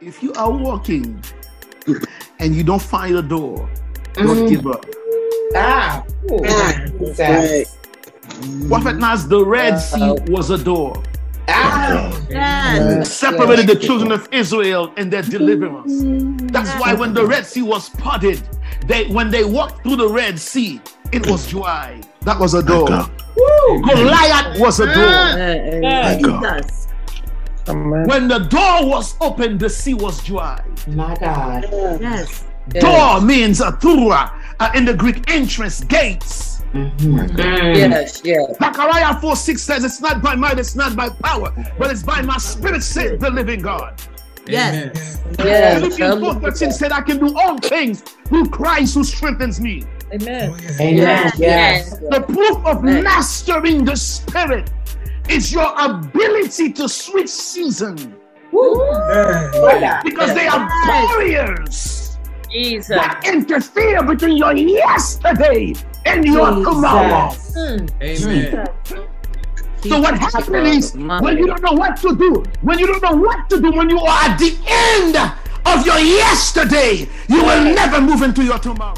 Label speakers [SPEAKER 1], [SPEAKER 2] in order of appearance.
[SPEAKER 1] If you are walking and you don't find a door, don't give up.
[SPEAKER 2] Ah. Ooh.
[SPEAKER 3] Right.
[SPEAKER 1] Prophet Nas, the Red Sea was a door.
[SPEAKER 2] Ah.
[SPEAKER 4] Yes.
[SPEAKER 1] separated the children of Israel and their deliverance. That's why when the Red Sea was parted, they when they walked through the Red Sea, it was dry. That was a door.
[SPEAKER 2] Woo.
[SPEAKER 1] Goliath was a door.
[SPEAKER 4] Yes. Jesus.
[SPEAKER 5] Amen.
[SPEAKER 1] When the door was open, the sea was dry.
[SPEAKER 2] My God.
[SPEAKER 4] Yes.
[SPEAKER 1] Door means a thura uh, in the Greek entrance gates.
[SPEAKER 2] Mm.
[SPEAKER 3] Yes, yes.
[SPEAKER 1] Zechariah 4 6 says, It's not by might, it's not by power, but it's by my spirit, said the living God.
[SPEAKER 4] Yes.
[SPEAKER 3] Yes.
[SPEAKER 1] Philippians 4 13 said, I can do all things through Christ who strengthens me.
[SPEAKER 3] Amen.
[SPEAKER 2] Amen.
[SPEAKER 4] Yes.
[SPEAKER 2] Yes.
[SPEAKER 1] The proof of
[SPEAKER 3] Amen.
[SPEAKER 1] mastering the spirit is your ability to switch season
[SPEAKER 2] Woo. My God.
[SPEAKER 1] because they are barriers
[SPEAKER 3] Jesus.
[SPEAKER 1] that interfere between your yesterday and your tomorrow.
[SPEAKER 2] Jesus.
[SPEAKER 3] Mm.
[SPEAKER 6] Amen.
[SPEAKER 1] So what happens is when you don't know what to do, when you don't know what to do, when you are at the end of your yesterday, you will never move into your tomorrow.